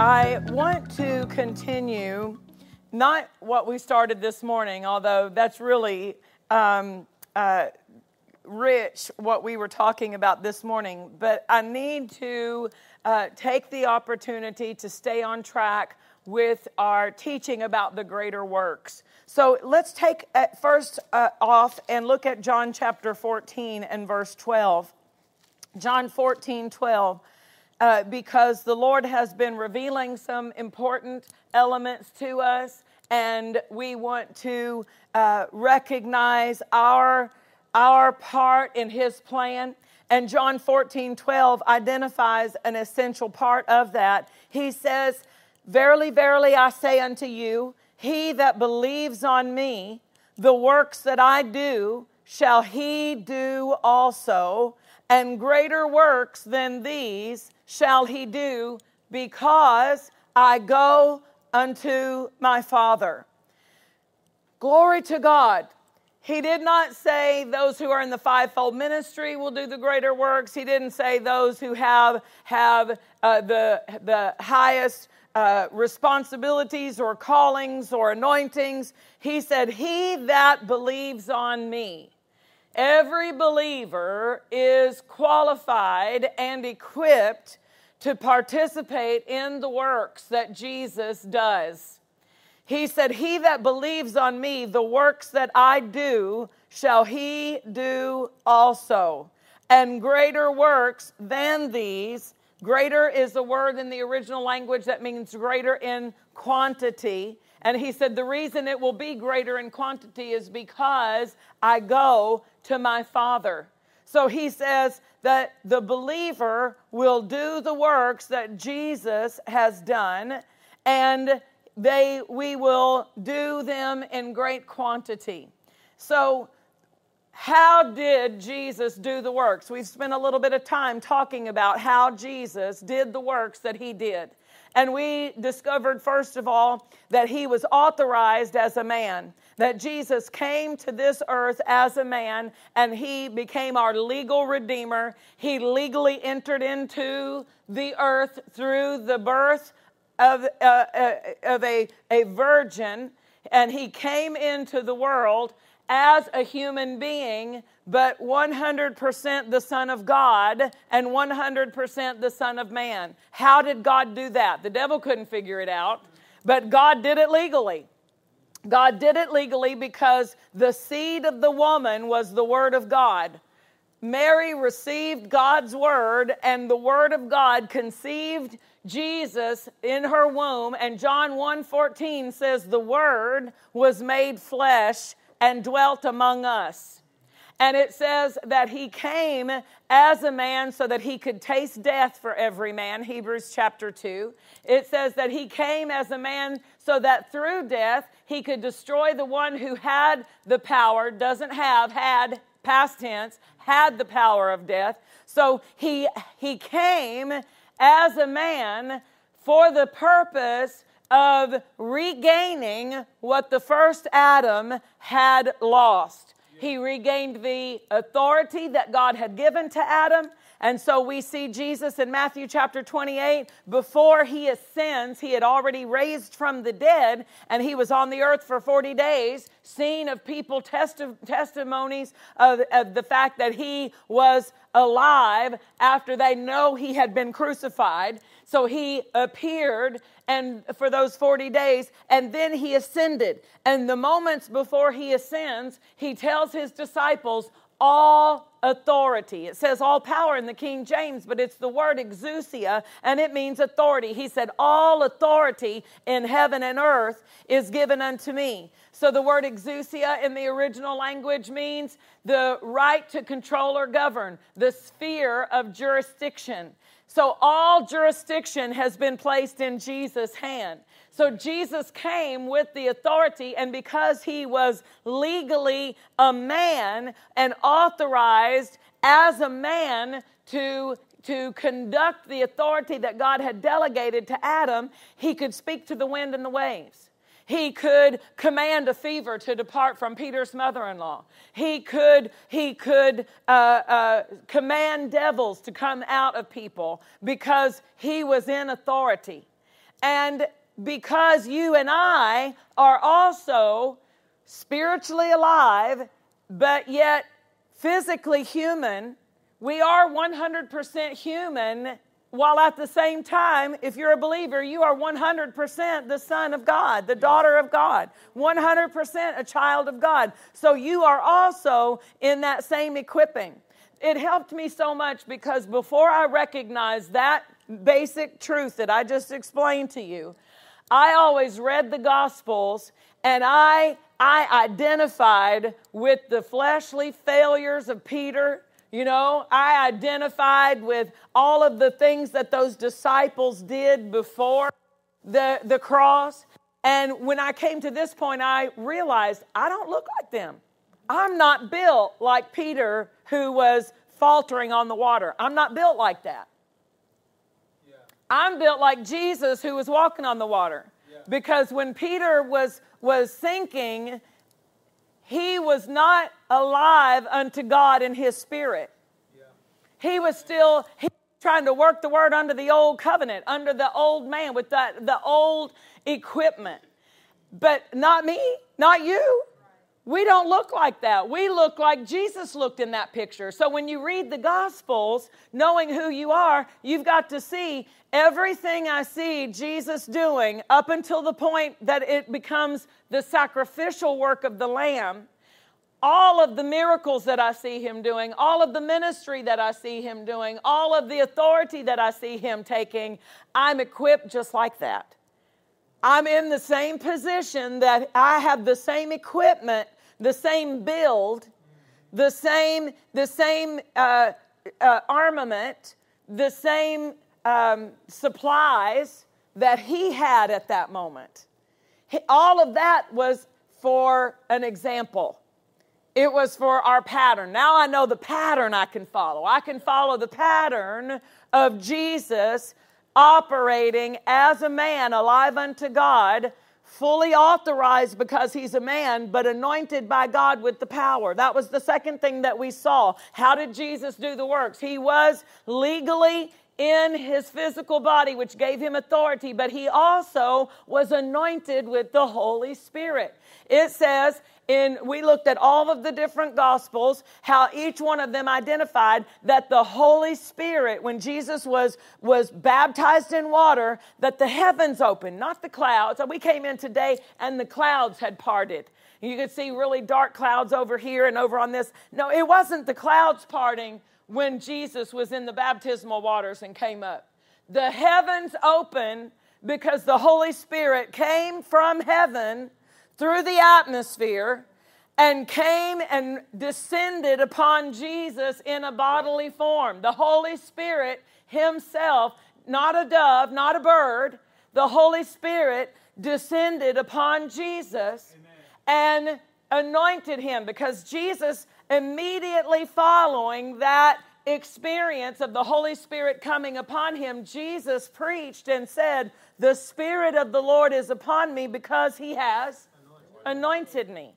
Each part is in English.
I want to continue not what we started this morning, although that's really um, uh, rich what we were talking about this morning, but I need to uh, take the opportunity to stay on track with our teaching about the greater works. So let's take at first uh, off and look at John chapter 14 and verse 12. John 14, 12 uh, because the Lord has been revealing some important elements to us, and we want to uh, recognize our, our part in His plan. And John 14, 12 identifies an essential part of that. He says, Verily, verily, I say unto you, he that believes on me, the works that I do, shall he do also, and greater works than these shall he do because I go unto my Father. Glory to God. He did not say those who are in the fivefold ministry will do the greater works. He didn't say those who have, have uh, the, the highest uh, responsibilities or callings or anointings. He said, He that believes on me. Every believer is qualified and equipped to participate in the works that Jesus does. He said, He that believes on me, the works that I do, shall he do also. And greater works than these. Greater is the word in the original language that means greater in quantity. And he said, The reason it will be greater in quantity is because I go to my Father. So he says that the believer will do the works that Jesus has done, and they we will do them in great quantity. So how did Jesus do the works? We've spent a little bit of time talking about how Jesus did the works that he did. And we discovered, first of all, that he was authorized as a man, that Jesus came to this earth as a man and he became our legal redeemer. He legally entered into the earth through the birth of, uh, uh, of a, a virgin, and he came into the world as a human being, but 100% the Son of God and 100% the Son of Man. How did God do that? The devil couldn't figure it out, but God did it legally. God did it legally because the seed of the woman was the Word of God. Mary received God's Word, and the Word of God conceived Jesus in her womb. And John 1 14 says, The Word was made flesh and dwelt among us. And it says that he came as a man so that he could taste death for every man, Hebrews chapter 2. It says that he came as a man so that through death he could destroy the one who had the power, doesn't have, had, past tense, had the power of death. So he, he came as a man for the purpose of regaining what the first Adam had lost. He regained the authority that God had given to Adam. And so we see Jesus in Matthew chapter 28. Before he ascends, he had already raised from the dead, and he was on the earth for 40 days, seeing of people testi- testimonies of, of the fact that he was alive after they know he had been crucified. So he appeared and for those 40 days and then he ascended. And the moments before he ascends, he tells his disciples, "All authority. It says all power in the King James, but it's the word exousia, and it means authority. He said, All authority in heaven and earth is given unto me. So the word exousia in the original language means the right to control or govern, the sphere of jurisdiction. So all jurisdiction has been placed in Jesus' hand. So Jesus came with the authority, and because he was legally a man and authorized as a man to to conduct the authority that God had delegated to Adam, he could speak to the wind and the waves. He could command a fever to depart from Peter's mother-in-law. He could he could uh, uh, command devils to come out of people because he was in authority. And because you and I are also spiritually alive, but yet physically human. We are 100% human, while at the same time, if you're a believer, you are 100% the son of God, the daughter of God, 100% a child of God. So you are also in that same equipping. It helped me so much because before I recognized that basic truth that I just explained to you, I always read the Gospels and I, I identified with the fleshly failures of Peter. You know, I identified with all of the things that those disciples did before the, the cross. And when I came to this point, I realized I don't look like them. I'm not built like Peter, who was faltering on the water. I'm not built like that. I'm built like Jesus who was walking on the water. Yeah. Because when Peter was, was sinking, he was not alive unto God in his spirit. Yeah. He was still he was trying to work the word under the old covenant, under the old man, with that, the old equipment. But not me, not you. We don't look like that. We look like Jesus looked in that picture. So when you read the Gospels, knowing who you are, you've got to see everything I see Jesus doing up until the point that it becomes the sacrificial work of the Lamb. All of the miracles that I see him doing, all of the ministry that I see him doing, all of the authority that I see him taking, I'm equipped just like that. I'm in the same position that I have the same equipment, the same build, the same, the same uh, uh, armament, the same um, supplies that he had at that moment. He, all of that was for an example. It was for our pattern. Now I know the pattern I can follow. I can follow the pattern of Jesus operating as a man alive unto God, fully authorized because he's a man, but anointed by God with the power. That was the second thing that we saw. How did Jesus do the works? He was legally in his physical body, which gave him authority, but he also was anointed with the Holy Spirit. It says, in we looked at all of the different gospels how each one of them identified that the holy spirit when jesus was was baptized in water that the heavens opened not the clouds. We came in today and the clouds had parted. You could see really dark clouds over here and over on this. No it wasn't the clouds parting when Jesus was in the baptismal waters and came up. The heavens opened because the Holy Spirit came from heaven through the atmosphere and came and descended upon Jesus in a bodily form. The Holy Spirit Himself, not a dove, not a bird, the Holy Spirit descended upon Jesus Amen. and anointed him because Jesus Immediately following that experience of the Holy Spirit coming upon him, Jesus preached and said, The Spirit of the Lord is upon me because he has anointed me.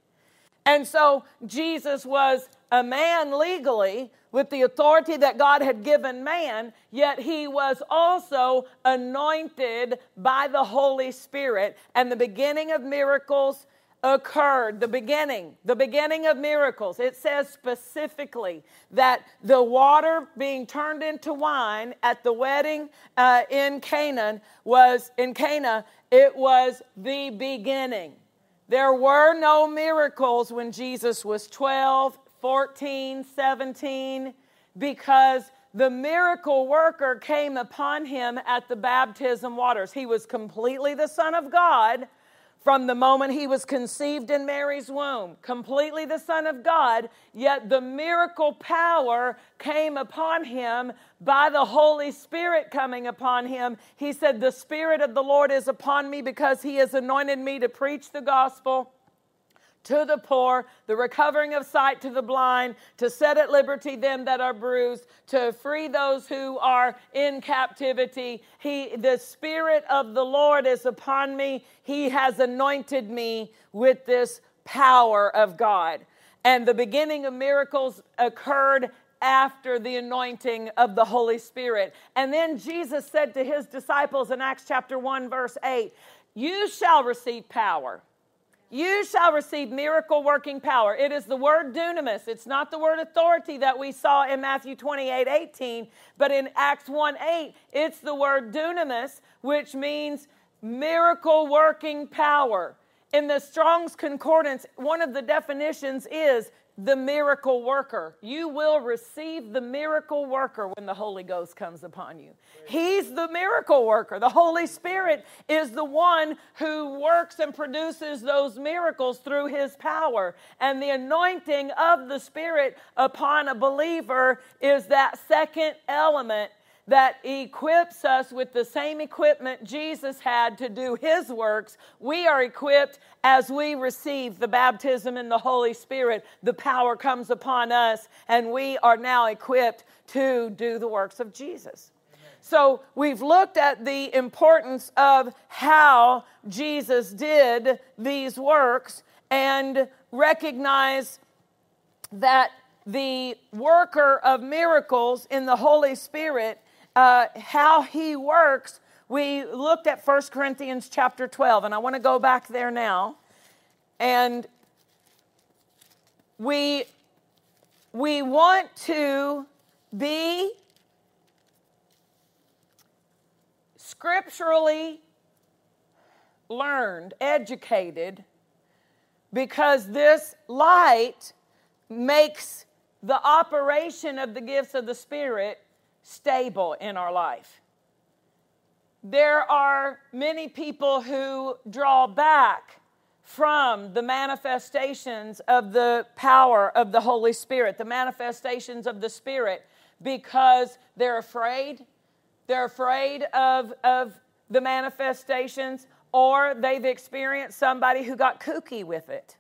And so Jesus was a man legally with the authority that God had given man, yet he was also anointed by the Holy Spirit. And the beginning of miracles, occurred, the beginning, the beginning of miracles. It says specifically that the water being turned into wine at the wedding uh, in Canaan was, in Cana, it was the beginning. There were no miracles when Jesus was 12, 14, 17, because the miracle worker came upon him at the baptism waters. He was completely the Son of God from the moment he was conceived in Mary's womb, completely the Son of God, yet the miracle power came upon him by the Holy Spirit coming upon him. He said, The Spirit of the Lord is upon me because he has anointed me to preach the gospel to the poor, the recovering of sight to the blind, to set at liberty them that are bruised, to free those who are in captivity. He, the Spirit of the Lord is upon me. He has anointed me with this power of God. And the beginning of miracles occurred after the anointing of the Holy Spirit. And then Jesus said to his disciples in Acts chapter 1, verse 8, You shall receive power you shall receive miracle working power. It is the word dunamis. It's not the word authority that we saw in Matthew 28 18, but in Acts 1 8, it's the word dunamis, which means miracle working power. In the Strong's Concordance, one of the definitions is the miracle worker. You will receive the miracle worker when the Holy Ghost comes upon you. He's the miracle worker. The Holy Spirit is the one who works and produces those miracles through his power. And the anointing of the Spirit upon a believer is that second element that equips us with the same equipment Jesus had to do his works. We are equipped as we receive the baptism in the Holy Spirit. The power comes upon us, and we are now equipped to do the works of Jesus. So, we've looked at the importance of how Jesus did these works and recognize that the worker of miracles in the Holy Spirit uh, how he works, we looked at 1 Corinthians chapter 12, and I want to go back there now. And we, we want to be scripturally learned, educated, because this light makes the operation of the gifts of the Spirit stable in our life. There are many people who draw back from the manifestations of the power of the Holy Spirit, the manifestations of the Spirit, because they're afraid. They're afraid of, of the manifestations, or they've experienced somebody who got kooky with it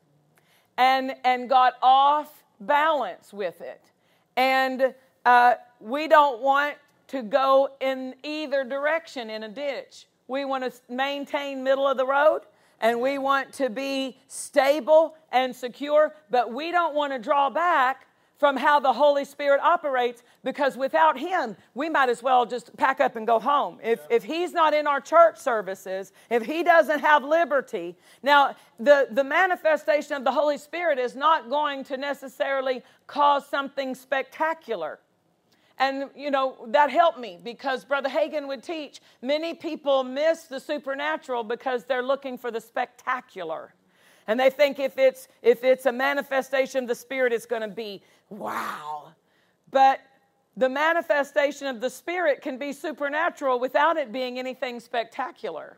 and, and got off balance with it. And uh, we don't want to go in either direction in a ditch. We want to maintain middle of the road and we want to be stable and secure, but we don't want to draw back from how the Holy Spirit operates because without Him, we might as well just pack up and go home. If, if He's not in our church services, if He doesn't have liberty, now the, the manifestation of the Holy Spirit is not going to necessarily cause something spectacular. And, you know, that helped me because Brother Hagin would teach many people miss the supernatural because they're looking for the spectacular. And they think if it's, if it's a manifestation of the Spirit, it's going to be wow. But the manifestation of the Spirit can be supernatural without it being anything spectacular.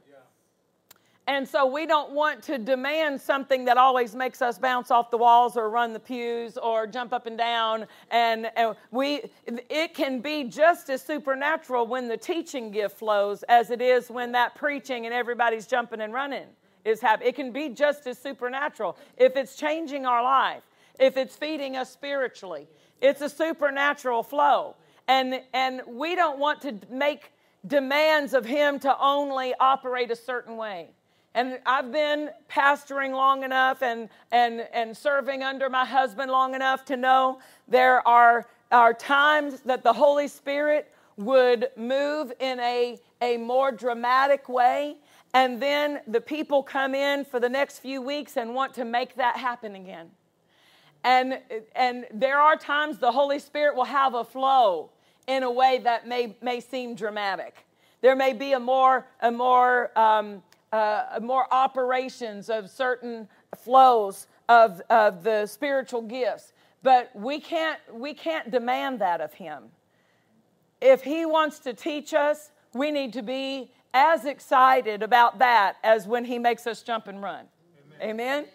And so we don't want to demand something that always makes us bounce off the walls or run the pews or jump up and down. And, and we, it can be just as supernatural when the teaching gift flows as it is when that preaching and everybody's jumping and running is happening. It can be just as supernatural if it's changing our life, if it's feeding us spiritually. It's a supernatural flow. And, and we don't want to make demands of Him to only operate a certain way. And I've been pastoring long enough and, and, and serving under my husband long enough to know there are, are times that the Holy Spirit would move in a, a more dramatic way. And then the people come in for the next few weeks and want to make that happen again. And, and there are times the Holy Spirit will have a flow in a way that may, may seem dramatic. There may be a more, a more um, uh, more operations of certain flows of, of the spiritual gifts. but we can't we can't demand that of him. If he wants to teach us, we need to be as excited about that as when he makes us jump and run. Amen. Amen?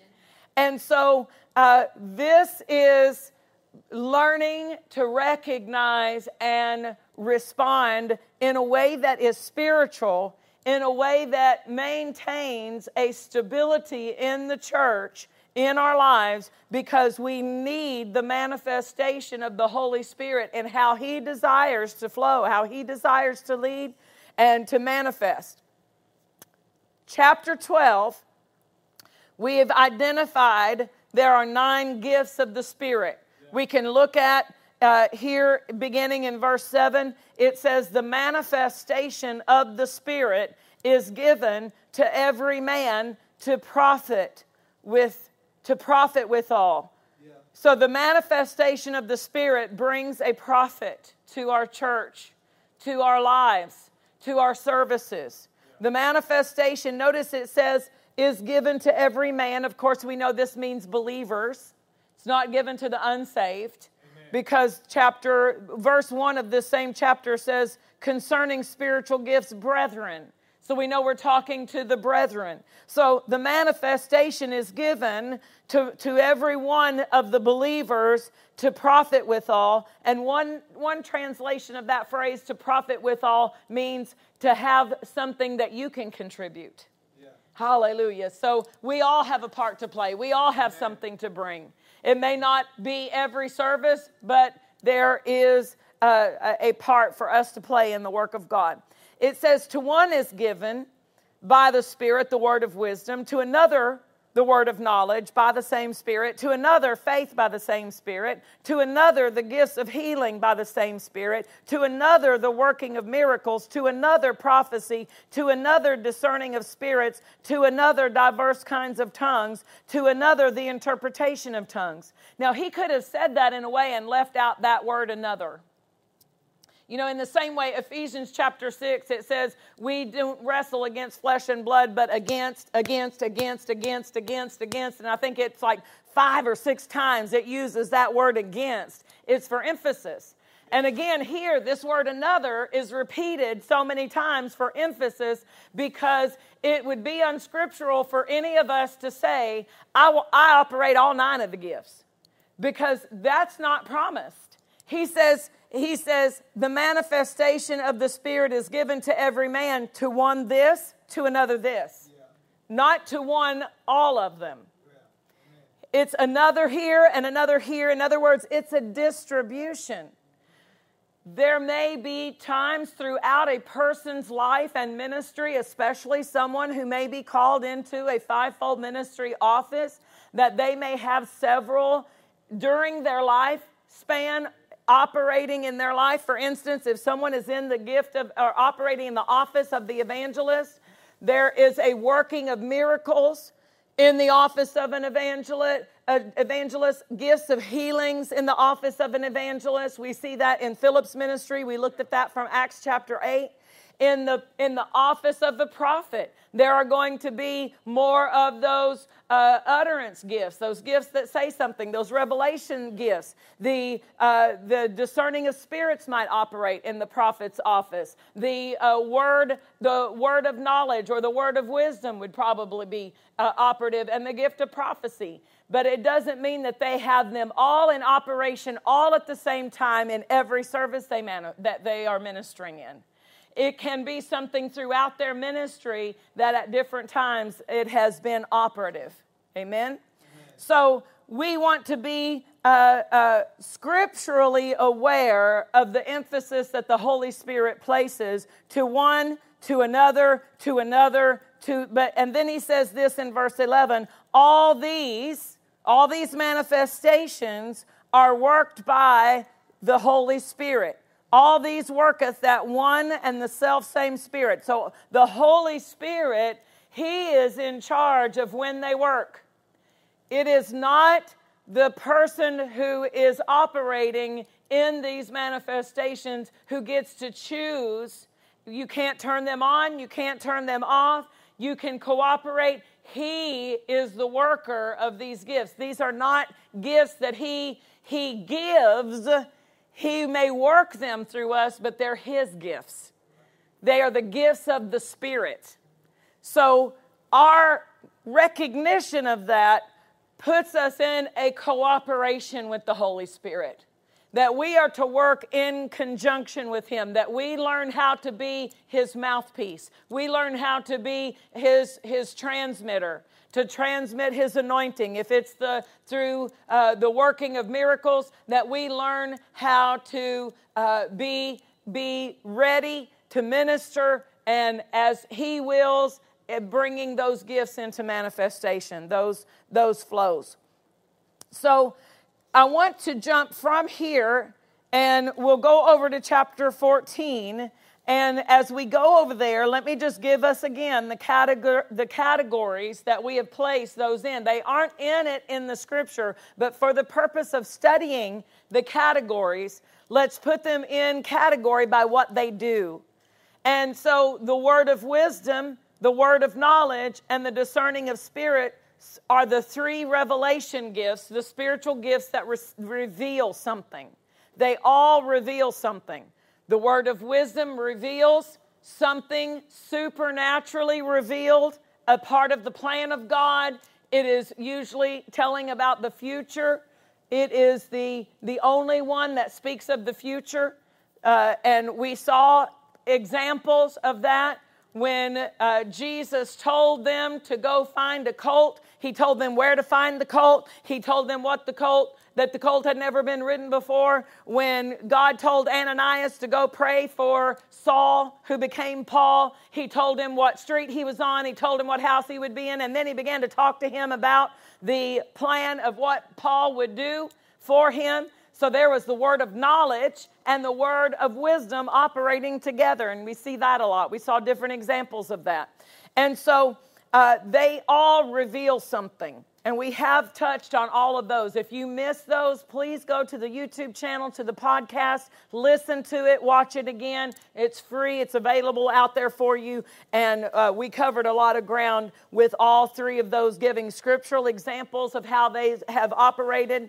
And so uh, this is learning to recognize and respond in a way that is spiritual, in a way that maintains a stability in the church, in our lives, because we need the manifestation of the Holy Spirit and how He desires to flow, how He desires to lead and to manifest. Chapter 12, we have identified there are nine gifts of the Spirit. We can look at uh, here, beginning in verse 7, it says, The manifestation of the Spirit is given to every man to profit with to profit withal. Yeah. So the manifestation of the Spirit brings a profit to our church, to our lives, to our services. Yeah. The manifestation, notice it says, is given to every man. Of course, we know this means believers. It's not given to the unsaved because chapter verse 1 of this same chapter says concerning spiritual gifts brethren. So we know we're talking to the brethren. So the manifestation is given to, to every one of the believers to profit withal and one one translation of that phrase to profit withal means to have something that you can contribute. Yeah. hallelujah. So we all have a part to play. We all have something to bring it may not be every service, but there is a, a, part for us to play in the work of God. It says, To one is given by the Spirit the word of wisdom, to another the word of knowledge by the same Spirit, to another, faith by the same Spirit, to another, the gifts of healing by the same Spirit, to another, the working of miracles, to another, prophecy, to another, discerning of spirits, to another, diverse kinds of tongues, to another, the interpretation of tongues. Now, he could have said that in a way and left out that word another. You know, in the same way, Ephesians chapter 6, it says, We don't wrestle against flesh and blood, but against, against, against, against, against, against. And I think it's like five or six times it uses that word against. It's for emphasis. And again, here, this word another is repeated so many times for emphasis because it would be unscriptural for any of us to say, I, will, I operate all nine of the gifts because that's not promised. He says, he says, the manifestation of the Spirit is given to every man, to one this, to another this. Yeah. Not to one all of them. Yeah. It's another here and another here. In other words, it's a distribution. There may be times throughout a person's life and ministry, especially someone who may be called into a fivefold ministry office, that they may have several during their life span operating in their life. For instance, if someone is in the gift of or operating in the office of the evangelist, there is a working of miracles in the office of an evangelist, uh, evangelist, gifts of healings in the office of an evangelist. We see that in Philip's ministry. We looked at that from Acts chapter 8 in the in the office of the prophet. There are going to be more of those uh, utterance gifts those gifts that say something those revelation gifts. The uh, the discerning of spirits might operate in the prophet's office. The uh, word the word of knowledge or the word of wisdom would probably be uh, operative and the gift of prophecy. But it doesn't mean that they have them all in operation all at the same time in every service they man- that they are ministering in it can be something throughout their ministry that at different times it has been operative. Amen? Amen. So we want to be uh, uh, scripturally aware of the emphasis that the Holy Spirit places to one, to another, to another, to but and then he says this in verse 11, all these, all these manifestations are worked by the Holy Spirit. All these worketh that one and the self same Spirit. So the Holy Spirit, He is in charge of when they work. It is not the person who is operating in these manifestations who gets to choose. You can't turn them on, you can't turn them off, you can cooperate. He is the worker of these gifts. These are not gifts that He He gives, He may work them through us, but they're His gifts. They are the gifts of the Spirit. So, our recognition of that puts us in a cooperation with the Holy Spirit. That we are to work in conjunction with Him, that we learn how to be His mouthpiece. We learn how to be His, his transmitter, to transmit His anointing. If it's the, through uh, the working of miracles, that we learn how to uh, be, be ready to minister and as He wills, bringing those gifts into manifestation, those, those flows. So I want to jump from here and we'll go over to chapter 14. And as we go over there, let me just give us again the, categor- the categories that we have placed those in. They aren't in it in the scripture, but for the purpose of studying the categories, let's put them in category by what they do. And so the word of wisdom the word of knowledge, and the discerning of spirit are the three revelation gifts, the spiritual gifts that re- reveal something. They all reveal something. The word of wisdom reveals something supernaturally revealed, a part of the plan of God. It is usually telling about the future. It is the, the only one that speaks of the future. Uh, and we saw examples of that when uh, Jesus told them to go find a colt. He told them where to find the colt. He told them what the colt, that the colt had never been ridden before. When God told Ananias to go pray for Saul, who became Paul, he told him what street he was on. He told him what house he would be in. And then he began to talk to him about the plan of what Paul would do for him. So there was the word of knowledge and the word of wisdom operating together. And we see that a lot. We saw different examples of that. And so uh, they all reveal something. And we have touched on all of those. If you missed those, please go to the YouTube channel, to the podcast, listen to it, watch it again. It's free, it's available out there for you. And uh, we covered a lot of ground with all three of those, giving scriptural examples of how they have operated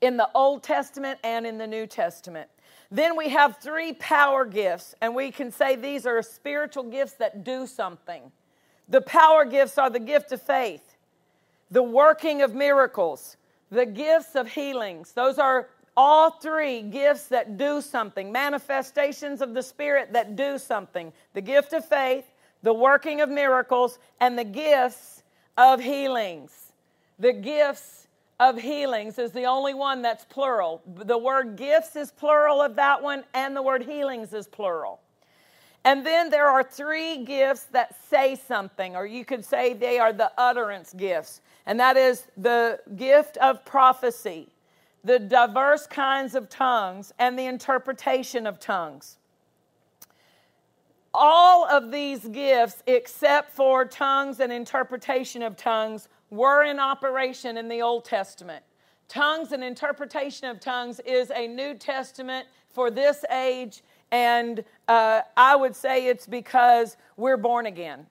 in the Old Testament and in the New Testament. Then we have three power gifts, and we can say these are spiritual gifts that do something. The power gifts are the gift of faith, the working of miracles, the gifts of healings. Those are all three gifts that do something, manifestations of the Spirit that do something the gift of faith, the working of miracles, and the gifts of healings. The gifts of healings is the only one that's plural. The word gifts is plural of that one, and the word healings is plural. And then there are three gifts that say something, or you could say they are the utterance gifts. And that is the gift of prophecy, the diverse kinds of tongues, and the interpretation of tongues. All of these gifts, except for tongues and interpretation of tongues, were in operation in the Old Testament. Tongues and interpretation of tongues is a New Testament for this age, and uh, I would say it's because we're born again.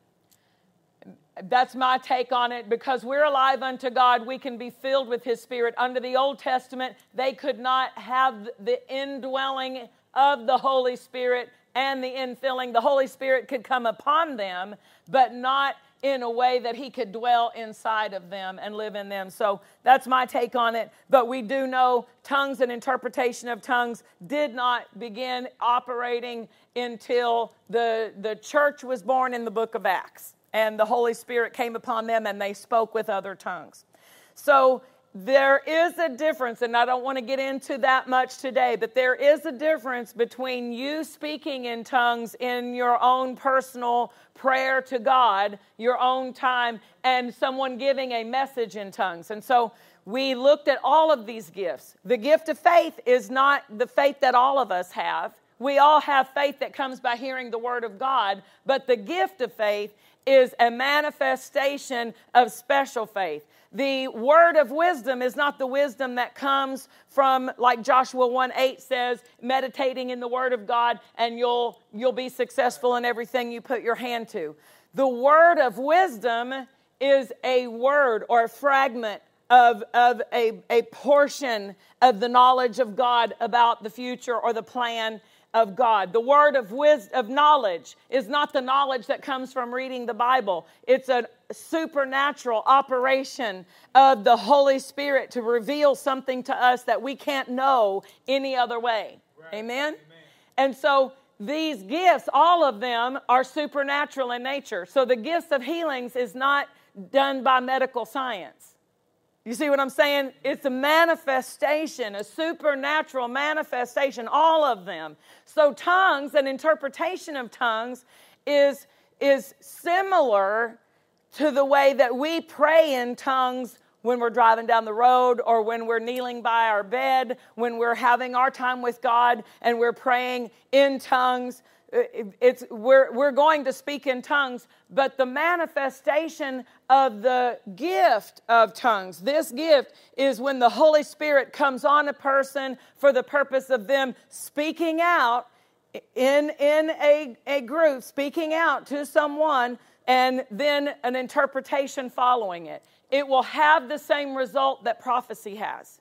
That's my take on it. Because we're alive unto God, we can be filled with His Spirit. Under the Old Testament, they could not have the indwelling of the Holy Spirit and the infilling. The Holy Spirit could come upon them, but not in a way that he could dwell inside of them and live in them. So that's my take on it. But we do know tongues and interpretation of tongues did not begin operating until the, the church was born in the book of Acts. And the Holy Spirit came upon them and they spoke with other tongues. So there is a difference, and I don't want to get into that much today, but there is a difference between you speaking in tongues in your own personal prayer to God, your own time, and someone giving a message in tongues. And so we looked at all of these gifts. The gift of faith is not the faith that all of us have. We all have faith that comes by hearing the word of God, but the gift of faith is a manifestation of special faith. The word of wisdom is not the wisdom that comes from, like Joshua 1 8 says, meditating in the word of God and you'll, you'll be successful in everything you put your hand to. The word of wisdom is a word or a fragment of, of a, a portion of the knowledge of God about the future or the plan of God. The word of wisdom, of knowledge is not the knowledge that comes from reading the Bible. It's a supernatural operation of the Holy Spirit to reveal something to us that we can't know any other way. Right. Amen? Amen? And so these gifts, all of them are supernatural in nature. So the gifts of healings is not done by medical science. You see what I'm saying? It's a manifestation, a supernatural manifestation, all of them. So, tongues, an interpretation of tongues, is, is similar to the way that we pray in tongues when we're driving down the road or when we're kneeling by our bed, when we're having our time with God and we're praying in tongues uh, it's, we're, we're going to speak in tongues, but the manifestation of the gift of tongues, this gift is when the Holy Spirit comes on a person for the purpose of them speaking out in, in a, a group, speaking out to someone, and then an interpretation following it. It will have the same result that prophecy has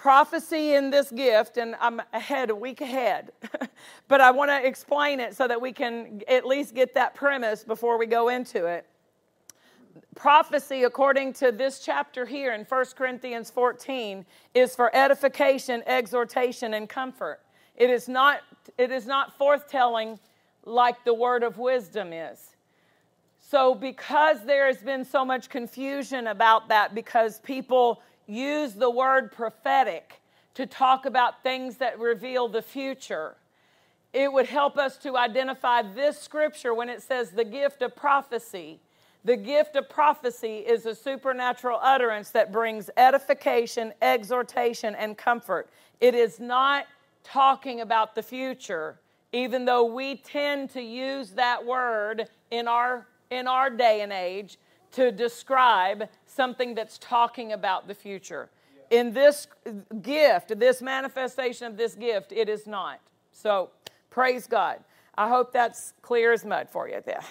prophecy in this gift, and I'm ahead, a week ahead, but I want to explain it so that we can at least get that premise before we go into it. Prophecy, according to this chapter here in 1 Corinthians 14, is for edification, exhortation, and comfort. It is not, it is not forthtelling like the word of wisdom is. So, because there has been so much confusion about that, because people use the word prophetic to talk about things that reveal the future. It would help us to identify this scripture when it says the gift of prophecy. The gift of prophecy is a supernatural utterance that brings edification, exhortation, and comfort. It is not talking about the future, even though we tend to use that word in our, in our day and age to describe something that's talking about the future. In this gift, this manifestation of this gift, it is not. So, praise God. I hope that's clear as mud for you there.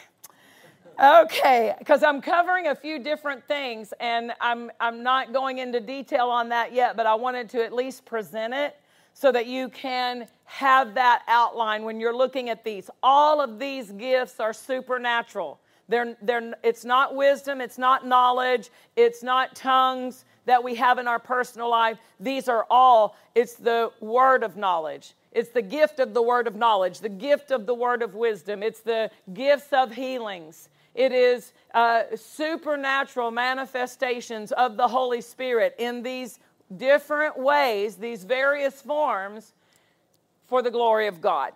Okay, because I'm covering a few different things and I'm, I'm not going into detail on that yet, but I wanted to at least present it so that you can have that outline when you're looking at these. All of these gifts are supernatural. They're, they're, it's not wisdom, it's not knowledge, it's not tongues that we have in our personal life. These are all, it's the word of knowledge. It's the gift of the word of knowledge, the gift of the word of wisdom. It's the gifts of healings. It is uh, supernatural manifestations of the Holy Spirit in these different ways, these various forms for the glory of God.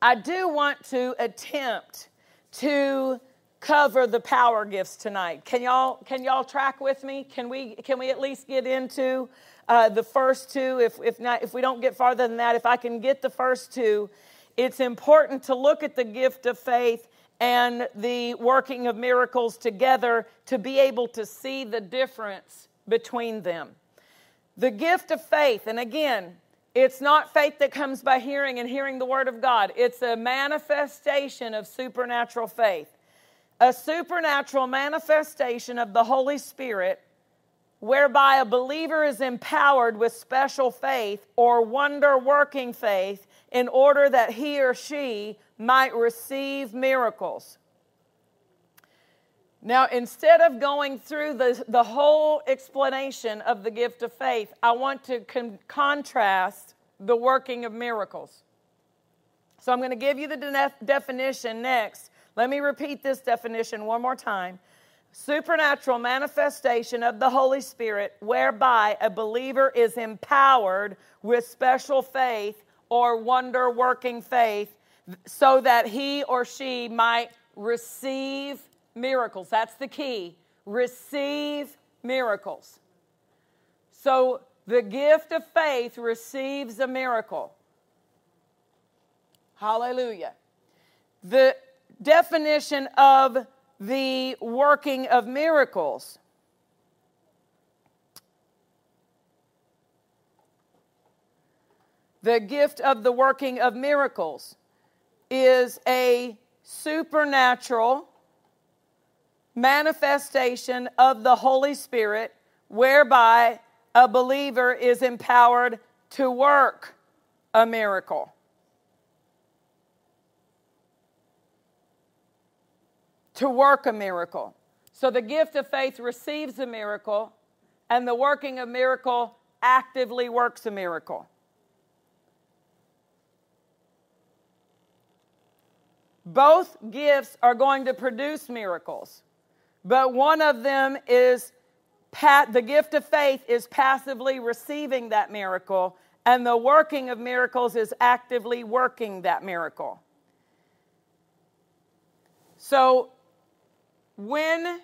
I do want to attempt to cover the power gifts tonight. Can y'all can y'all track with me? Can we can we at least get into uh, the first two? If if not if we don't get farther than that, if I can get the first two, it's important to look at the gift of faith and the working of miracles together to be able to see the difference between them. The gift of faith, and again, it's not faith that comes by hearing and hearing the word of God. It's a manifestation of supernatural faith a supernatural manifestation of the Holy Spirit whereby a believer is empowered with special faith or wonder working faith in order that he or she might receive miracles. Now, instead of going through the, the whole explanation of the gift of faith, I want to con- contrast the working of miracles. So I'm going to give you the de- definition next let me repeat this definition one more time supernatural manifestation of the Holy Spirit whereby a believer is empowered with special faith or wonder working faith so that he or she might receive miracles. That's the key. Receive miracles. So the gift of faith receives a miracle. Hallelujah. The definition of the working of miracles. The gift of the working of miracles is a supernatural manifestation of the Holy Spirit whereby a believer is empowered to work a miracle. To work a miracle. So the gift of faith receives a miracle, and the working of miracle actively works a miracle. Both gifts are going to produce miracles, but one of them is the gift of faith is passively receiving that miracle, and the working of miracles is actively working that miracle. So, when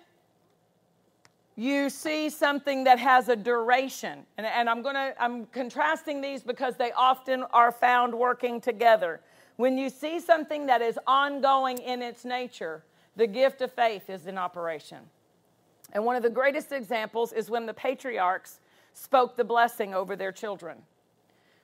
you see something that has a duration, and, and I'm to, I'm contrasting these because they often are found working together. When you see something that is ongoing in its nature, the gift of faith is in operation. And one of the greatest examples is when the patriarchs spoke the blessing over their children.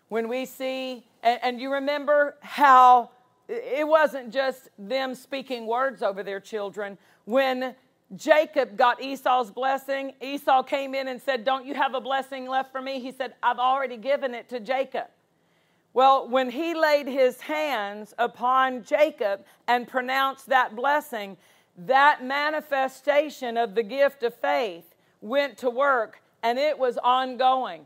When we see, and, and you remember how it wasn't just them speaking words over their children. When Jacob got Esau's blessing, Esau came in and said, Don't you have a blessing left for me? He said, I've already given it to Jacob. Well, when he laid his hands upon Jacob and pronounced that blessing, that manifestation of the gift of faith went to work and it was ongoing.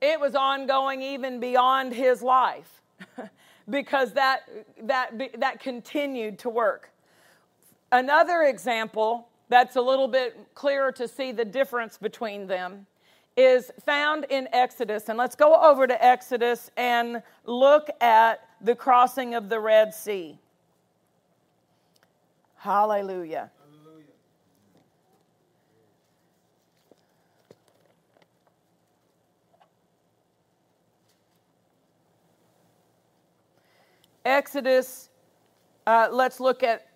It was ongoing even beyond his life because that, that, that continued to work. Another example that's a little bit clearer to see the difference between them is found in Exodus. And let's go over to Exodus and look at the crossing of the Red Sea. Hallelujah. Hallelujah. Exodus, uh, let's look at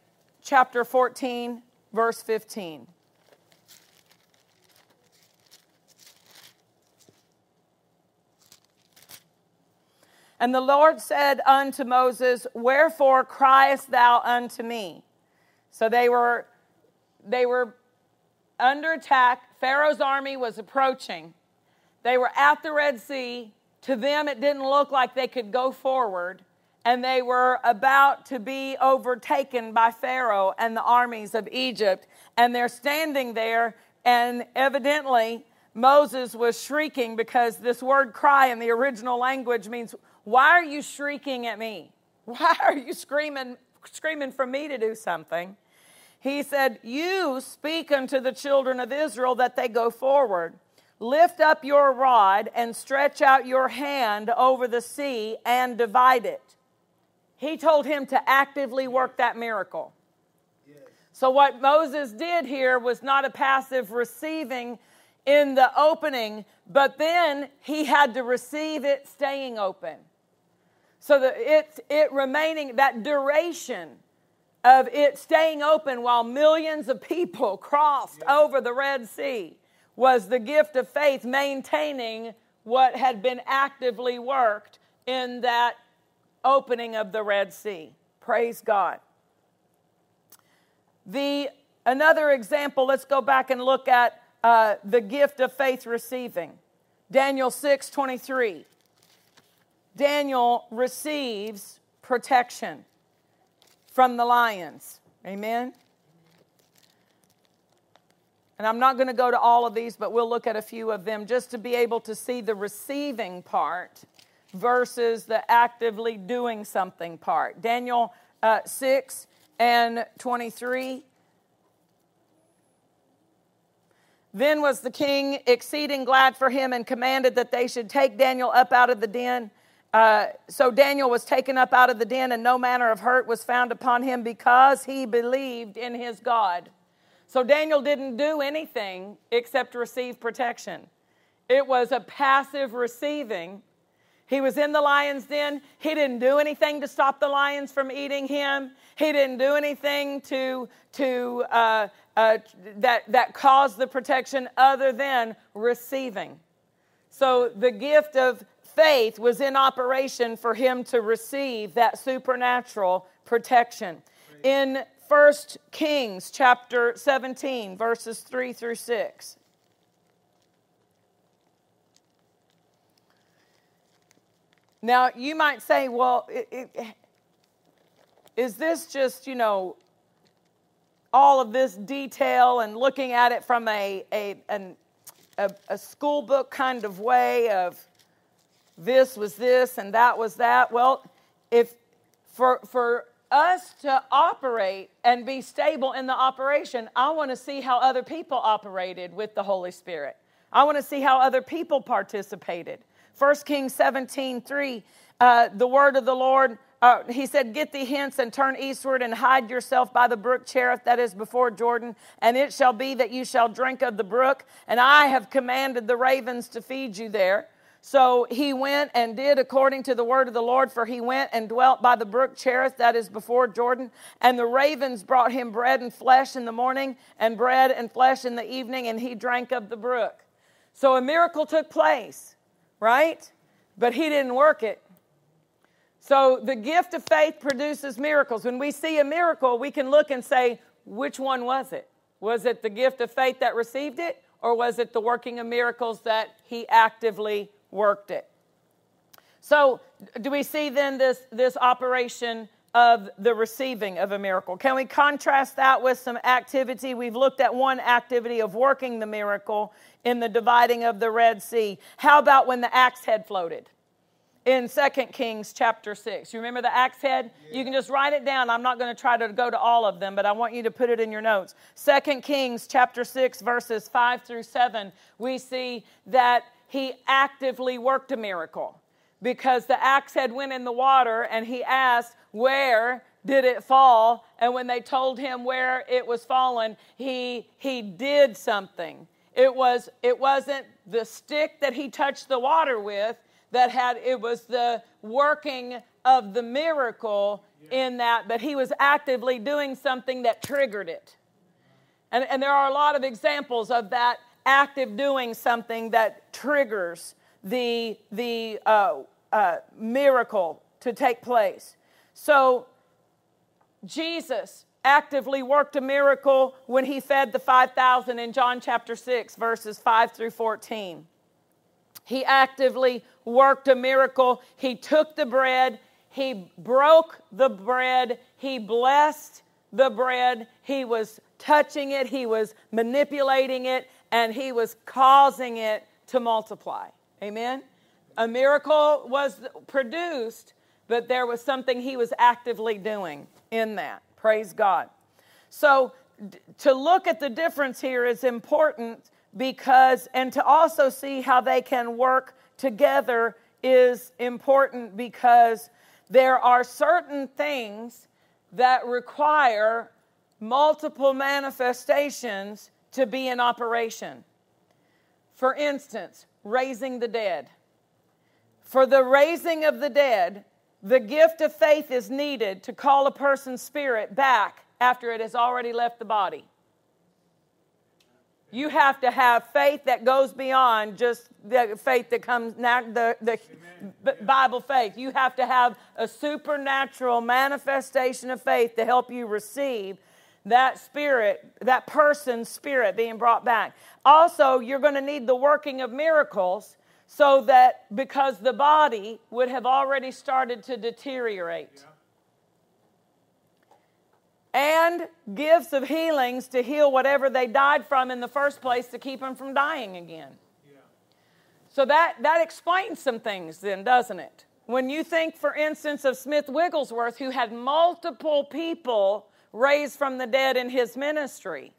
chapter 14, verse 15. And the Lord said unto Moses, Wherefore criest thou unto me? So they were, they were under attack. Pharaoh's army was approaching. They were at the Red Sea. To them, it didn't look like they could go forward. And they were about to be overtaken by Pharaoh and the armies of Egypt. And they're standing there, and evidently, Moses was shrieking because this word cry in the original language means why are you shrieking at me? Why are you screaming, screaming for me to do something? He said, You speak unto the children of Israel that they go forward. Lift up your rod and stretch out your hand over the sea and divide it. He told him to actively work that miracle. So, what Moses did here was not a passive receiving in the opening, but then he had to receive it staying open. So that it, it remaining, that duration of it staying open while millions of people crossed over the Red Sea was the gift of faith maintaining what had been actively worked in that opening of the Red Sea. Praise God. The another example, let's go back and look at uh, the gift of faith receiving. Daniel 6 23. Daniel receives protection from the lions. Amen. And I'm not going to go to all of these, but we'll look at a few of them just to be able to see the receiving part versus the actively doing something part. Daniel uh, 6 and 23. Then was the king exceeding glad for him and commanded that they should take Daniel up out of the den uh, so Daniel was taken up out of the den, and no manner of hurt was found upon him because he believed in his God. So Daniel didn't do anything except receive protection. It was a passive receiving. He was in the lion's den. He didn't do anything to stop the lions from eating him. He didn't do anything to, to uh, uh, that, that caused the protection other than receiving. So the gift of faith was in operation for him to receive that supernatural protection. In 1 Kings chapter 17, verses 3 through 6. Now, you might say, well, it, it, is this just, you know, all of this detail and looking at it from a, a, an, a, a school book kind of way of this was this and that was that? Well, if for, for us to operate and be stable in the operation, I want to see how other people operated with the Holy Spirit. I want to see how other people participated. 1 Kings 17 3, uh, the word of the Lord, uh, he said, Get thee hence and turn eastward and hide yourself by the brook Cherith that is before Jordan. And it shall be that you shall drink of the brook, and I have commanded the ravens to feed you there. So he went and did according to the word of the Lord, for he went and dwelt by the brook Cherith that is before Jordan. And the ravens brought him bread and flesh in the morning, and bread and flesh in the evening, and he drank of the brook. So a miracle took place right? But he didn't work it. So the gift of faith produces miracles. When we see a miracle, we can look and say, which one was it? Was it the gift of faith that received it, or was it the working of miracles that he actively worked it? So, do we see then this, this operation of the receiving of a miracle? Can we contrast that with some activity? We've looked at one activity of working the miracle in the dividing of the Red Sea. How about when the axe head floated? In 2 Kings chapter 6. You remember the axe head? Yeah. You can just write it down. I'm not going to try to go to all of them, but I want you to put it in your notes. 2 Kings chapter 6, verses 5 through 7, we see that he actively worked a miracle because the axe head went in the water and he asked, Where did it fall? And when they told him where it was fallen, he, he did something. It was it wasn't the stick that he touched the water with that had it was the working of the miracle yeah. in that, but he was actively doing something that triggered it. And, and there are a lot of examples of that active doing something that triggers the, the uh, uh, miracle to take place. So, Jesus actively worked a miracle when he fed the 5,000 in John chapter 6, verses 5 through 14. He actively worked a miracle. He took the bread, he broke the bread, he blessed the bread, he was touching it, he was manipulating it, and he was causing it to multiply. Amen? A miracle was produced, but there was something he was actively doing in that. Praise God. So, to look at the difference here is important because, and to also see how they can work together is important because there are certain things that require multiple manifestations to be in operation. For instance, raising the dead. For the raising of the dead, the gift of faith is needed to call a person's spirit back after it has already left the body. You have to have faith that goes beyond just the faith that comes now, the, the Bible faith. You have to have a supernatural manifestation of faith to help you receive that spirit, that person's spirit being brought back. Also, you're going to need the working of miracles so that because the body would have already started to deteriorate. Yeah. And gifts of healings to heal whatever they died from in the first place to keep them from dying again. Yeah. So that, that explains some things, then, doesn't it? When you think, for instance, of Smith Wigglesworth, who had multiple people raised from the dead in his ministry,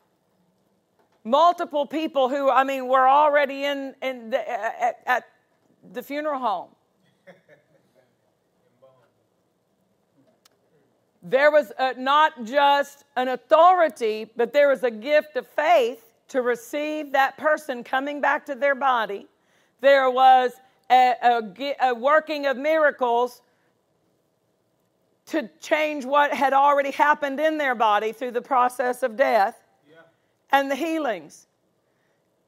multiple people who, I mean, were already in, in the, at, at the funeral home. There was a, not just an authority, but there was a gift of faith to receive that person coming back to their body. There was a, a, a working of miracles to change what had already happened in their body through the process of death and the healings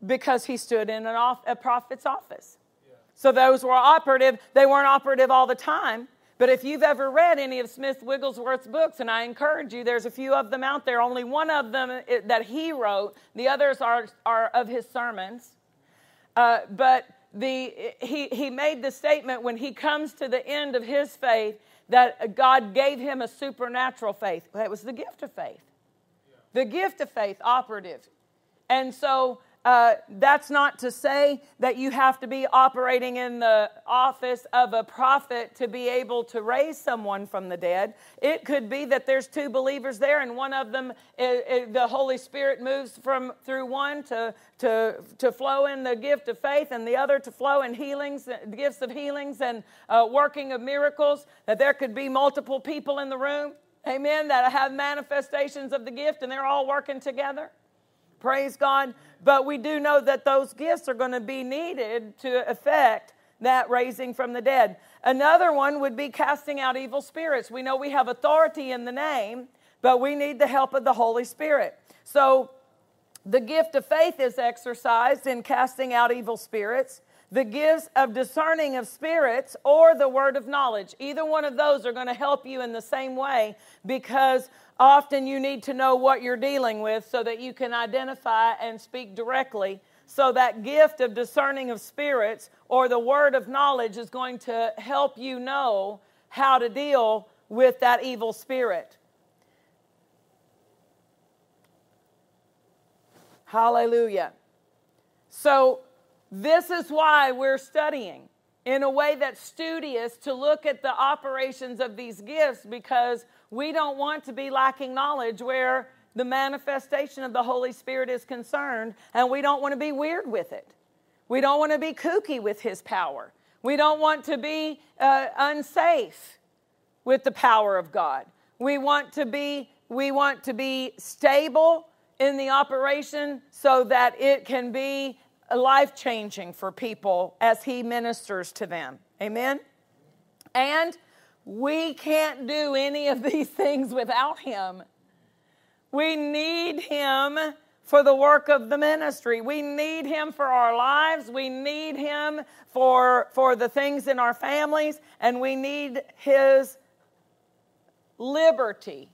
because he stood in off, a prophet's office. Yeah. So those were operative. They weren't operative all the time, But if you've ever read any of Smith Wigglesworth's books, and I encourage you, there's a few of them out there, only one of them that he wrote, the others are, are of his sermons. Uh, but the, he, he made the statement when he comes to the end of his faith that God gave him a supernatural faith. That was the gift of faith. The gift of faith operative. And so uh, that's not to say that you have to be operating in the office of a prophet to be able to raise someone from the dead. It could be that there's two believers there, and one of them, the Holy Spirit moves from through one to, to, to flow in the gift of faith, and the other to flow in healings, gifts of healings, and uh, working of miracles. That there could be multiple people in the room, amen, that have manifestations of the gift, and they're all working together. Praise God. But we do know that those gifts are going to be needed to effect that raising from the dead. Another one would be casting out evil spirits. We know we have authority in the name, but we need the help of the Holy Spirit. So the gift of faith is exercised in casting out evil spirits. The gifts of discerning of spirits or the word of knowledge. Either one of those are going to help you in the same way because Often you need to know what you're dealing with so that you can identify and speak directly. So, that gift of discerning of spirits or the word of knowledge is going to help you know how to deal with that evil spirit. Hallelujah. So, this is why we're studying in a way that's studious to look at the operations of these gifts because we don't want to be lacking knowledge where the manifestation of the Holy Spirit is concerned, and we don't want to be weird with it. We don't want to be kooky with His power. We don't want to be uh, unsafe with the power of God. We want to be we want to be stable in the operation so that it can be life changing for people as He ministers to them. Amen. And we can't do any of these things without Him. We need Him for the work of the ministry. We need Him for our lives. We need Him for, for the things in our families. And we need His liberty.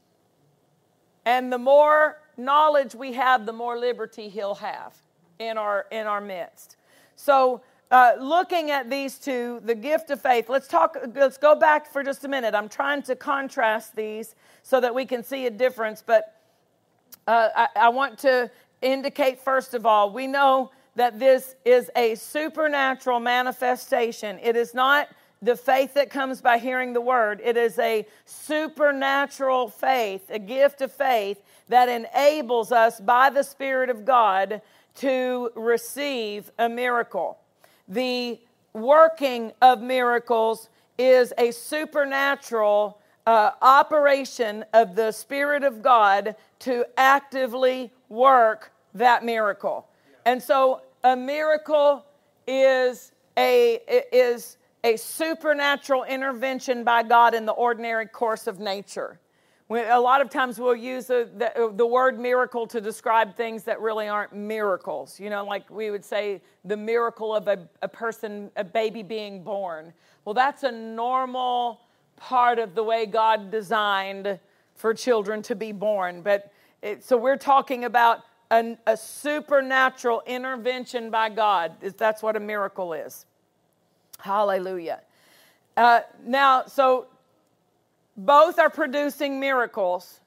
And the more knowledge we have, the more liberty He'll have in our, in our midst. So, uh, looking at these two, the gift of faith, let's talk, let's go back for just a minute. I'm trying to contrast these so that we can see a difference, but uh, I, I want to indicate, first of all, we know that this is a supernatural manifestation. It is not the faith that comes by hearing the word, it is a supernatural faith, a gift of faith that enables us by the Spirit of God to receive a miracle the working of miracles is a supernatural uh, operation of the Spirit of God to actively work that miracle. And so a miracle is a, is a supernatural intervention by God in the ordinary course of nature a lot of times we'll use the, the, the, word miracle to describe things that really aren't miracles. You know, like we would say the miracle of a, a person, a baby being born. Well, that's a normal part of the way God designed for children to be born. But it, so we're talking about an, a supernatural intervention by God. That's what a miracle is. Hallelujah. Uh, now, so both are producing miracles.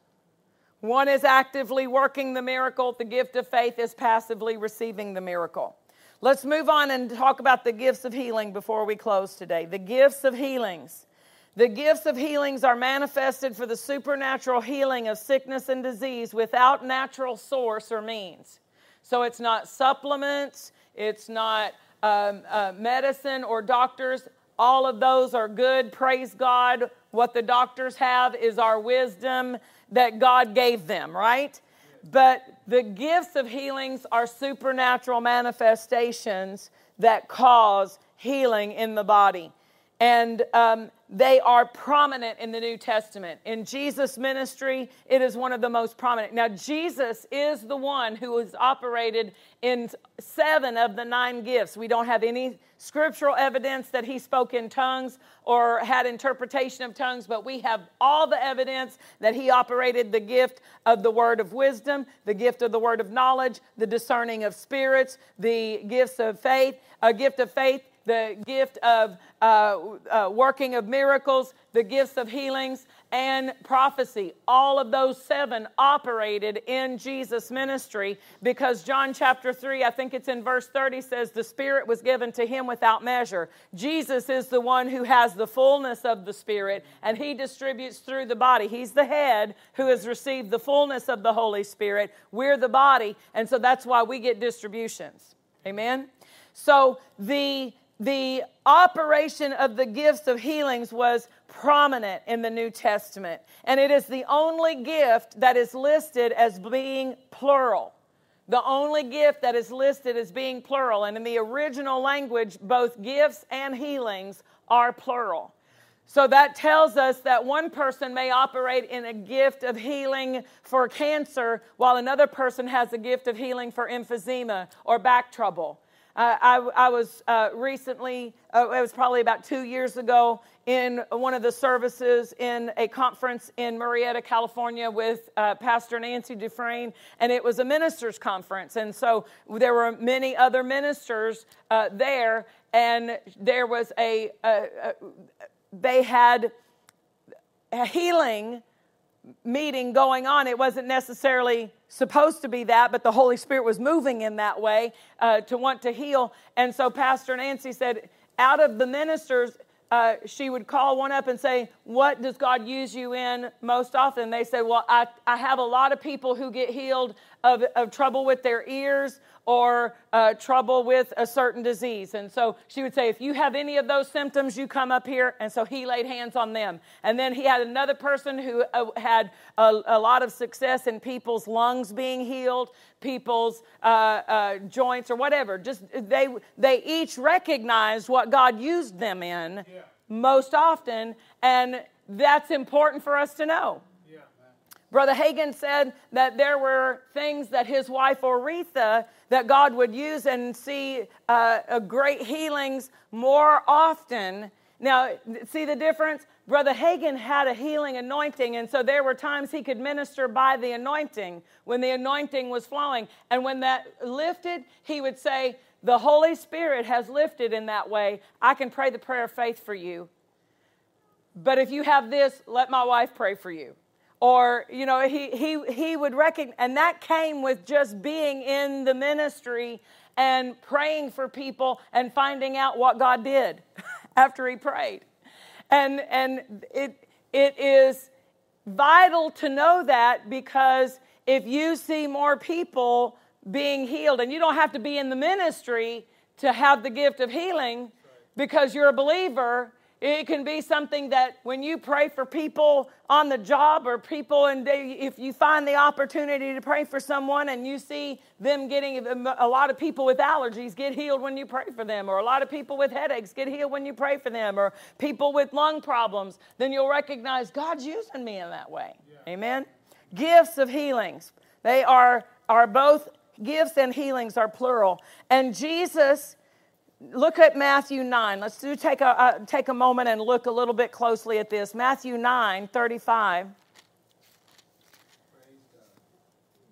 One is actively working the miracle, the gift of faith is passively receiving the miracle. Let's move on and talk about the gifts of healing before we close today. The gifts of healings. The gifts of healings are manifested for the supernatural healing of sickness and disease without natural source or means. So it's not supplements, it's not um, uh, medicine or doctors. All of those are good, praise God. What the doctors have is our wisdom that God gave them, right? But the gifts of healings are supernatural manifestations that cause healing in the body. And um, they are prominent in the New Testament. In Jesus' ministry, it is one of the most prominent. Now, Jesus is the one who has operated in seven of the nine gifts. We don't have any scriptural evidence that he spoke in tongues or had interpretation of tongues, but we have all the evidence that he operated the gift of the word of wisdom, the gift of the word of knowledge, the discerning of spirits, the gifts of faith, a gift of faith the gift of uh, uh, working of miracles, the gifts of healings, and prophecy. All of those seven operated in Jesus' ministry because John chapter 3, I think it's in verse 30, says, The Spirit was given to him without measure. Jesus is the one who has the fullness of the Spirit, and he distributes through the body. He's the head who has received the fullness of the Holy Spirit. We're the body, and so that's why we get distributions. Amen? So the the operation of the gifts of healings was prominent in the New Testament. And it is the only gift that is listed as being plural. The only gift that is listed as being plural. And in the original language, both gifts and healings are plural. So that tells us that one person may operate in a gift of healing for cancer, while another person has a gift of healing for emphysema or back trouble. Uh, I, I, was uh, recently, uh, it was probably about two years ago, in one of the services in a conference in Murrieta, California, with uh, Pastor Nancy Dufresne, and it was a ministers' conference. And so there were many other ministers uh, there, and there was a, a, a they had a healing meeting going on. It wasn't necessarily supposed to be that, but the Holy Spirit was moving in that way uh, to want to heal. And so Pastor Nancy said, out of the ministers, uh, she would call one up and say, What does God use you in most often? They said, Well, I, I have a lot of people who get healed of, of trouble with their ears or uh, trouble with a certain disease. And so she would say, if you have any of those symptoms, you come up here. And so he laid hands on them. And then he had another person who uh, had a, a, lot of success in people's lungs being healed, people's uh, uh, joints, or whatever. Just they they each recognized what God used them in yeah. most often, and that's important for us to know. Brother Hagin said that there were things that his wife Oretha that God would use and see uh, great healings more often. Now, see the difference? Brother Hagin had a healing anointing, and so there were times he could minister by the anointing when the anointing was flowing. And when that lifted, he would say, The Holy Spirit has lifted in that way. I can pray the prayer of faith for you. But if you have this, let my wife pray for you or you know he he he would recognize and that came with just being in the ministry and praying for people and finding out what God did after he prayed. And and it it is vital to know that because if you see more people being healed and you don't have to be in the ministry to have the gift of healing because you're a believer it can be something that when you pray for people on the job or people, and they, if you find the opportunity to pray for someone and you see them getting a lot of people with allergies get healed when you pray for them, or a lot of people with headaches get healed when you pray for them, or people with lung problems, then you'll recognize God's using me in that way. Yeah. Amen. Gifts of healings. They are, are both gifts and healings are plural. And Jesus look at Matthew 9. Let's do take a, uh, take a moment and look a little bit closely at this. Matthew 9, 35.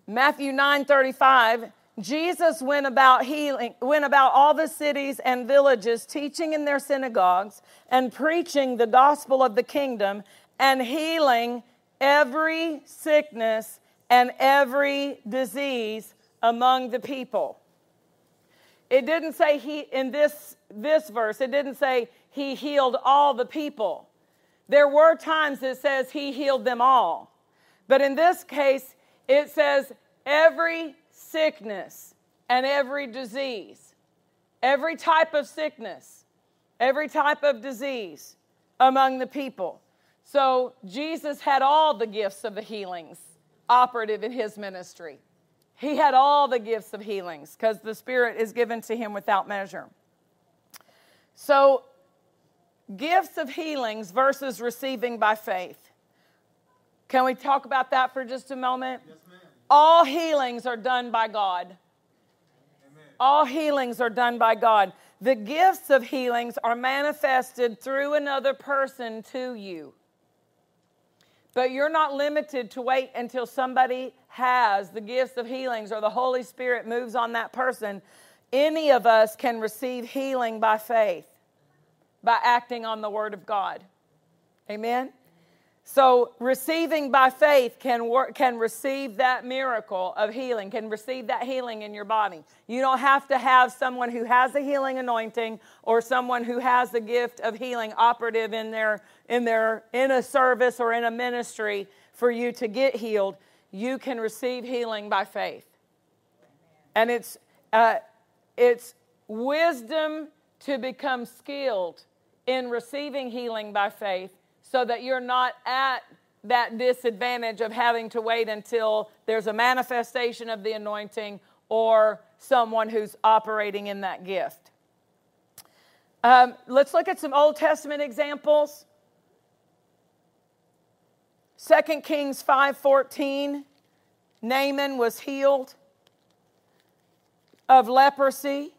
Matthew 9, 35. Jesus went about healing, went about all the cities and villages, teaching in their synagogues and preaching the gospel of the kingdom and healing every sickness and every disease among the people. It didn't say he, in this, this verse, it didn't say he healed all the people. There were times it says he healed them all. But in this case, it says every sickness and every disease, every type of sickness, every type of disease among the people. So Jesus had all the gifts of the healings operative in his ministry. He had all the gifts of healings because the Spirit is given to him without measure. So, gifts of healings versus receiving by faith. Can we talk about that for just a moment? Yes, All healings are done by God. Amen. All healings are done by God. The gifts of healings are manifested through another person to you. But you're not limited to wait until somebody has the gifts of healings or the Holy Spirit moves on that person. Any of us can receive healing by faith, by acting on the Word of God. Amen? So, receiving by faith can, work, can receive that miracle of healing, can receive that healing in your body. You don't have to have someone who has a healing anointing or someone who has the gift of healing operative in their, in their in a service or in a ministry for you to get healed. You can receive healing by faith. And it's, uh, it's wisdom to become skilled in receiving healing by faith so that you're not at that disadvantage of having to wait until there's a manifestation of the anointing or someone who's operating in that gift. Um, let's look at some Old Testament examples. 2 Kings 5:14 Naaman was healed of leprosy.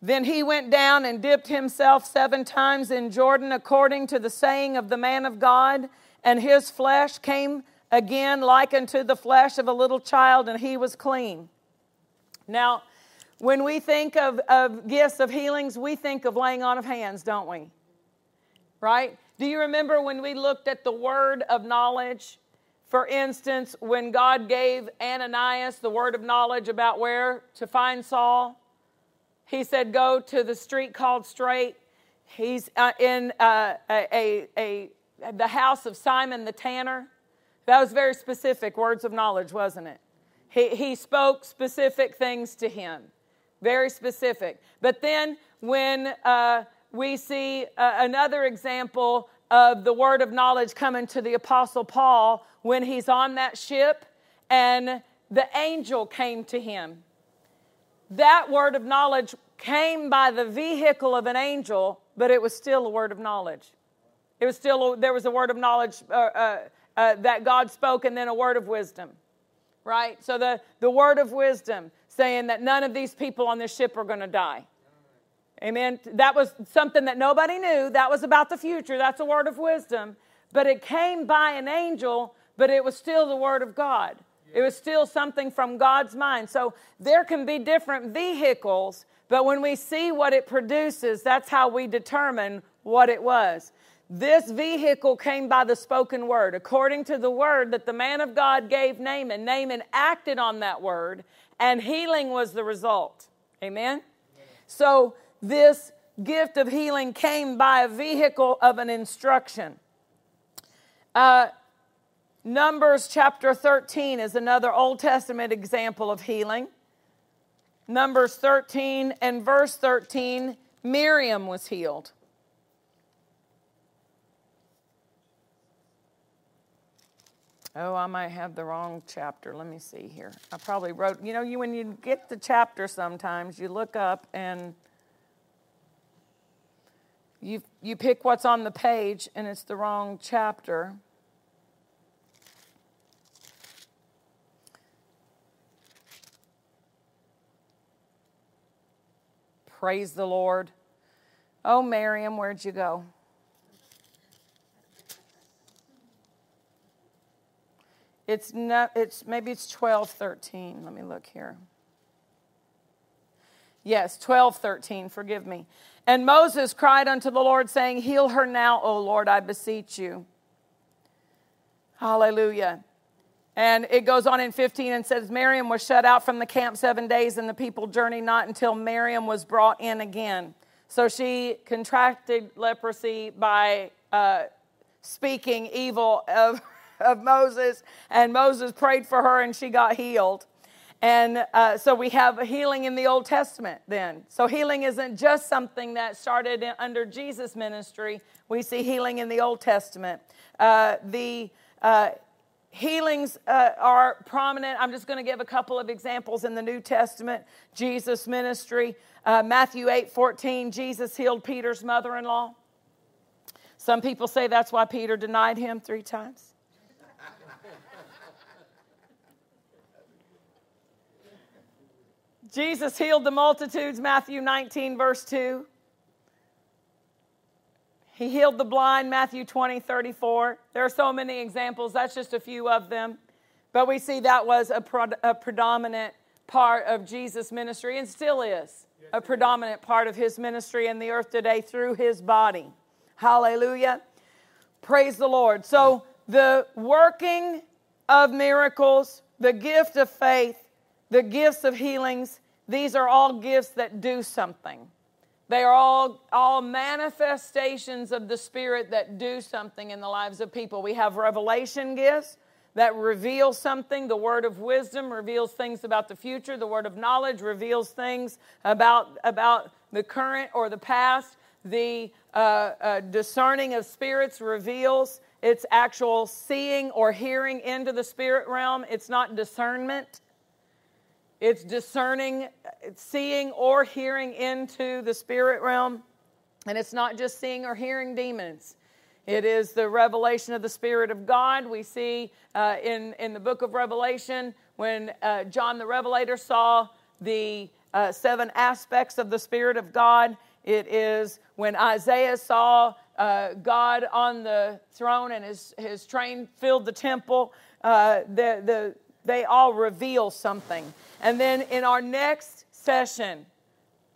Then he went down and dipped himself seven times in Jordan according to the saying of the man of God, and his flesh came again like unto the flesh of a little child, and he was clean. Now, when we think of, of gifts of healings, we think of laying on of hands, don't we? Right? Do you remember when we looked at the word of knowledge? For instance, when God gave Ananias the word of knowledge about where to find Saul, he said, Go to the street called Straight. He's uh, in uh, a, a, a, the house of Simon the tanner. That was very specific words of knowledge, wasn't it? He, he spoke specific things to him, very specific. But then when uh, we see uh, another example of the word of knowledge coming to the Apostle Paul when he's on that ship and the angel came to him that word of knowledge came by the vehicle of an angel, but it was still a word of knowledge. It was still, a, there was a word of knowledge uh, uh, uh, that God spoke and then a word of wisdom, right? So the, the word of wisdom saying that none of these people on this ship are going to die. Amen. That was something that nobody knew. That was about the future. That's a word of wisdom. But it came by an angel, but it was still the word of God. It was still something from God's mind. So there can be different vehicles, but when we see what it produces, that's how we determine what it was. This vehicle came by the spoken word, according to the word that the man of God gave Naaman. Naaman acted on that word, and healing was the result. Amen? So this gift of healing came by a vehicle of an instruction. Uh, Numbers chapter 13 is another Old Testament example of healing. Numbers 13 and verse 13, Miriam was healed. Oh, I might have the wrong chapter. Let me see here. I probably wrote, you know, you when you get the chapter sometimes, you look up and you you pick what's on the page and it's the wrong chapter. Praise the Lord. Oh, Miriam, where'd you go? It's not, it's maybe it's 12, 13. Let me look here. Yes, 12, 13, forgive me. And Moses cried unto the Lord, saying, Heal her now, O Lord, I beseech you. Hallelujah. And it goes on in 15 and says, Miriam was shut out from the camp seven days, and the people journeyed not until Miriam was brought in again. So she contracted leprosy by uh, speaking evil of, of Moses, and Moses prayed for her, and she got healed. And uh, so we have a healing in the Old Testament then. So healing isn't just something that started in, under Jesus' ministry. We see healing in the Old Testament. Uh, the uh, healings uh, are prominent. I'm just going to give a couple of examples in the New Testament. Jesus' ministry, uh, Matthew 8 14, Jesus healed Peter's mother in law. Some people say that's why Peter denied him three times. Jesus healed the multitudes, Matthew 19, verse 2. He healed the blind, Matthew 20, 34. There are so many examples, that's just a few of them. But we see that was a, pro- a predominant part of Jesus' ministry and still is a predominant part of his ministry in the earth today through his body. Hallelujah. Praise the Lord. So, the working of miracles, the gift of faith, the gifts of healings, these are all gifts that do something. They are all, all manifestations of the Spirit that do something in the lives of people. We have revelation gifts that reveal something. The word of wisdom reveals things about the future. The word of knowledge reveals things about, about the current or the past. The uh, uh, discerning of spirits reveals its actual seeing or hearing into the spirit realm. It's not discernment. It's discerning, seeing or hearing into the spirit realm. And it's not just seeing or hearing demons. It is the revelation of the Spirit of God. We see uh, in, in the book of Revelation when uh, John the Revelator saw the uh, seven aspects of the Spirit of God. It is when Isaiah saw uh, God on the throne and his, his train filled the temple. Uh, the, the, they all reveal something. And then in our next session,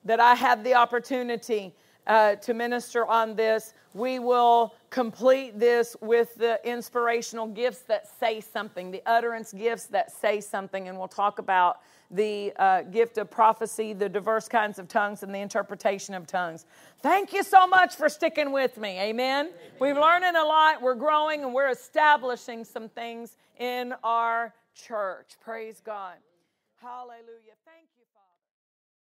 that I have the opportunity uh, to minister on this, we will complete this with the inspirational gifts that say something, the utterance gifts that say something, and we'll talk about the uh, gift of prophecy, the diverse kinds of tongues, and the interpretation of tongues. Thank you so much for sticking with me. Amen. Amen. We're learning a lot, we're growing, and we're establishing some things in our church. Praise God. Hallelujah.